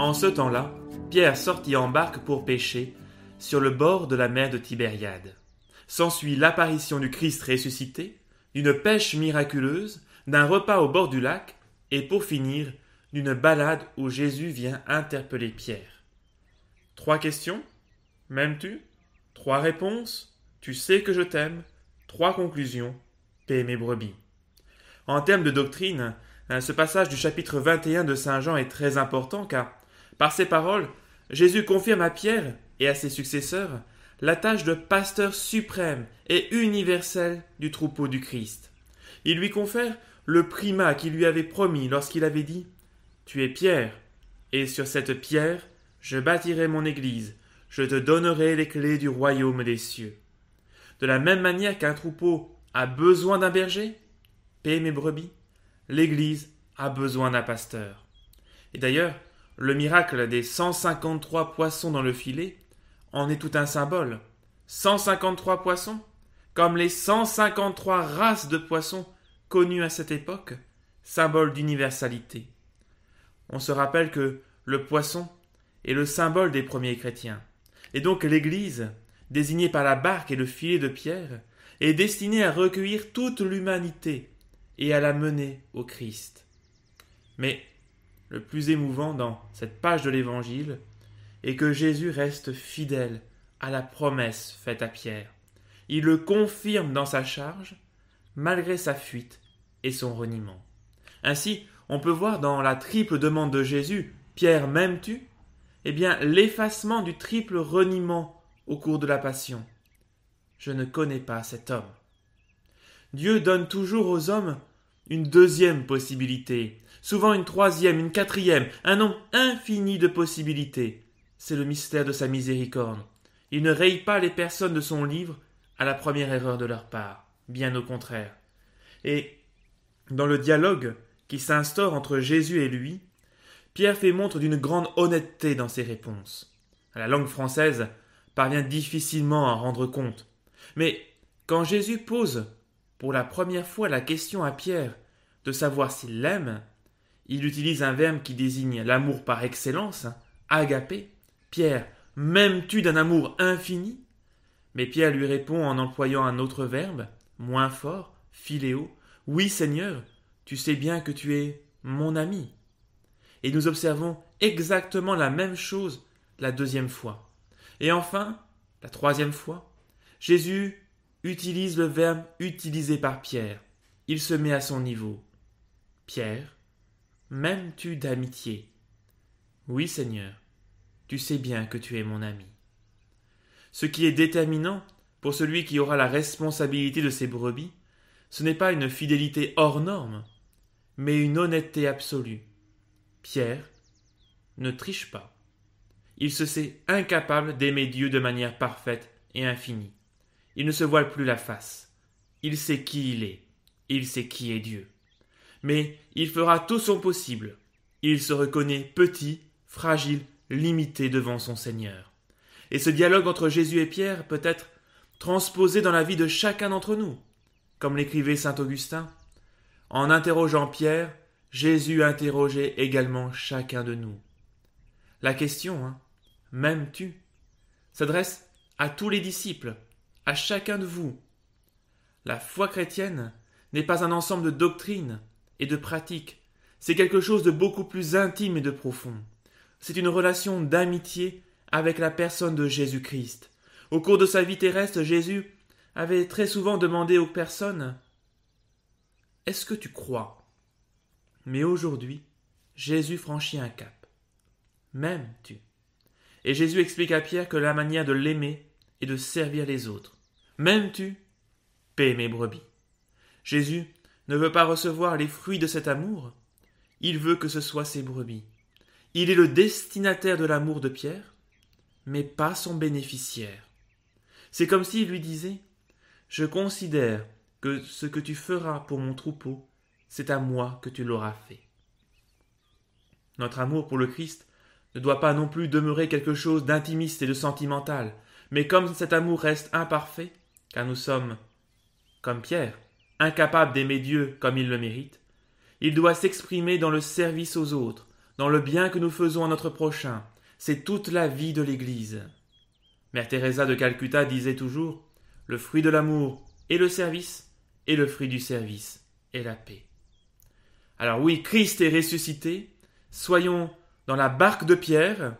En ce temps-là, Pierre sortit en barque pour pêcher sur le bord de la mer de Tibériade. S'ensuit l'apparition du Christ ressuscité, d'une pêche miraculeuse, d'un repas au bord du lac, et pour finir, d'une balade où Jésus vient interpeller Pierre. Trois questions? M'aimes-tu? Trois réponses? Tu sais que je t'aime? Trois conclusions? Paix mes brebis. En termes de doctrine, ce passage du chapitre 21 de Saint Jean est très important car, par ces paroles, Jésus confirme à Pierre et à ses successeurs la tâche de pasteur suprême et universel du troupeau du Christ. Il lui confère le primat qu'il lui avait promis lorsqu'il avait dit Tu es Pierre, et sur cette pierre je bâtirai mon Église, je te donnerai les clés du royaume des cieux. De la même manière qu'un troupeau a besoin d'un berger, paie mes brebis, l'Église a besoin d'un pasteur. Et d'ailleurs, le miracle des 153 poissons dans le filet en est tout un symbole. 153 poissons, comme les 153 races de poissons connues à cette époque, symbole d'universalité. On se rappelle que le poisson est le symbole des premiers chrétiens. Et donc l'Église, désignée par la barque et le filet de pierre, est destinée à recueillir toute l'humanité et à la mener au Christ. Mais le plus émouvant dans cette page de l'Évangile est que Jésus reste fidèle à la promesse faite à Pierre. Il le confirme dans sa charge, malgré sa fuite et son reniement. Ainsi, on peut voir dans la triple demande de Jésus Pierre, m'aimes-tu? Eh bien, l'effacement du triple reniement au cours de la passion. Je ne connais pas cet homme. Dieu donne toujours aux hommes une deuxième possibilité, souvent une troisième, une quatrième, un nombre infini de possibilités. C'est le mystère de sa miséricorde. Il ne raye pas les personnes de son livre à la première erreur de leur part, bien au contraire. Et dans le dialogue qui s'instaure entre Jésus et lui, Pierre fait montre d'une grande honnêteté dans ses réponses. La langue française parvient difficilement à rendre compte. Mais quand Jésus pose pour la première fois la question à Pierre de savoir s'il l'aime, il utilise un verbe qui désigne l'amour par excellence, agapé. Pierre, m'aimes-tu d'un amour infini? Mais Pierre lui répond en employant un autre verbe, moins fort, philéo. Oui, Seigneur, tu sais bien que tu es mon ami et nous observons exactement la même chose la deuxième fois. Et enfin, la troisième fois, Jésus utilise le verbe utilisé par Pierre. Il se met à son niveau. Pierre, m'aimes-tu d'amitié? Oui, Seigneur, tu sais bien que tu es mon ami. Ce qui est déterminant pour celui qui aura la responsabilité de ses brebis, ce n'est pas une fidélité hors norme, mais une honnêteté absolue, Pierre ne triche pas. Il se sait incapable d'aimer Dieu de manière parfaite et infinie. Il ne se voile plus la face. Il sait qui il est. Il sait qui est Dieu. Mais il fera tout son possible. Il se reconnaît petit, fragile, limité devant son Seigneur. Et ce dialogue entre Jésus et Pierre peut être transposé dans la vie de chacun d'entre nous. Comme l'écrivait saint Augustin, en interrogeant Pierre, Jésus interrogeait également chacun de nous. La question, hein, m'aimes-tu s'adresse à tous les disciples, à chacun de vous. La foi chrétienne n'est pas un ensemble de doctrines et de pratiques, c'est quelque chose de beaucoup plus intime et de profond. C'est une relation d'amitié avec la personne de Jésus-Christ. Au cours de sa vie terrestre, Jésus avait très souvent demandé aux personnes Est-ce que tu crois mais aujourd'hui, Jésus franchit un cap. M'aimes-tu Et Jésus explique à Pierre que la manière de l'aimer est de servir les autres. M'aimes-tu Paix mes brebis. Jésus ne veut pas recevoir les fruits de cet amour, il veut que ce soit ses brebis. Il est le destinataire de l'amour de Pierre, mais pas son bénéficiaire. C'est comme s'il lui disait Je considère que ce que tu feras pour mon troupeau c'est à moi que tu l'auras fait. Notre amour pour le Christ ne doit pas non plus demeurer quelque chose d'intimiste et de sentimental, mais comme cet amour reste imparfait, car nous sommes, comme Pierre, incapables d'aimer Dieu comme il le mérite, il doit s'exprimer dans le service aux autres, dans le bien que nous faisons à notre prochain. C'est toute la vie de l'Église. Mère Teresa de Calcutta disait toujours Le fruit de l'amour est le service, et le fruit du service est la paix. Alors oui, Christ est ressuscité, soyons dans la barque de Pierre,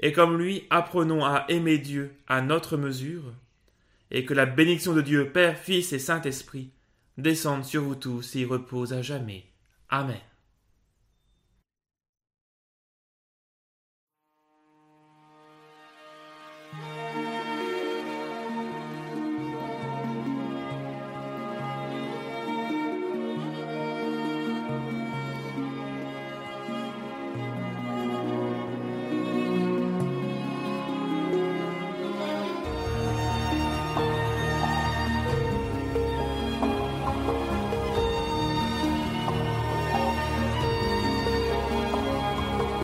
et comme lui, apprenons à aimer Dieu à notre mesure, et que la bénédiction de Dieu, Père, Fils et Saint-Esprit, descende sur vous tous et repose à jamais. Amen.